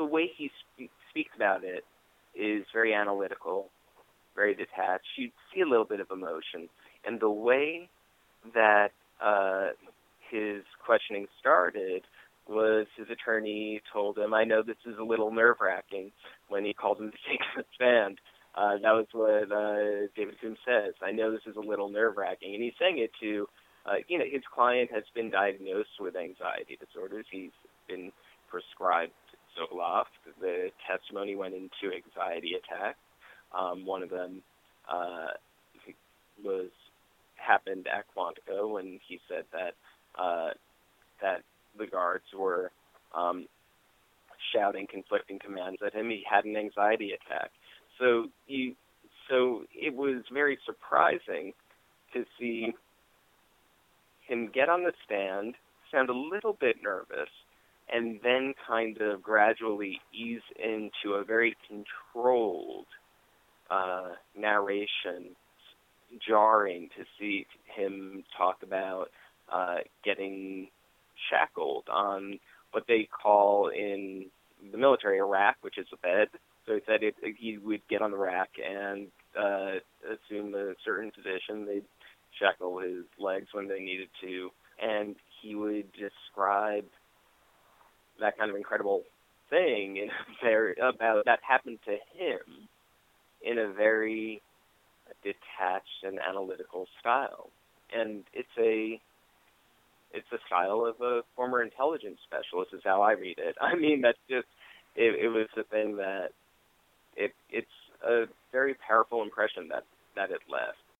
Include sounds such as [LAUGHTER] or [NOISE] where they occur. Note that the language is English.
the way he spe- speaks about it is very analytical, very detached. You see a little bit of emotion, and the way that uh, his questioning started was his attorney told him, "I know this is a little nerve wracking," when he called him to take the stand. [LAUGHS] Uh, that was what uh, David Coombs says. I know this is a little nerve wracking, and he's saying it to, uh, you know, his client has been diagnosed with anxiety disorders. He's been prescribed Zoloft. The testimony went into anxiety attacks. Um, one of them uh, was happened at Quantico when he said that uh, that the guards were um, shouting conflicting commands at him. He had an anxiety attack. So he, so it was very surprising to see him get on the stand, sound a little bit nervous, and then kind of gradually ease into a very controlled uh, narration. Jarring to see him talk about uh, getting shackled on what they call in the military a rack, which is a bed. So he said it, he would get on the rack and uh, assume a certain position. They'd shackle his legs when they needed to, and he would describe that kind of incredible thing in a [LAUGHS] very about that happened to him in a very detached and analytical style. And it's a it's the style of a former intelligence specialist is how I read it. [LAUGHS] I mean that's just it, it was the thing that it it's a very powerful impression that that it left.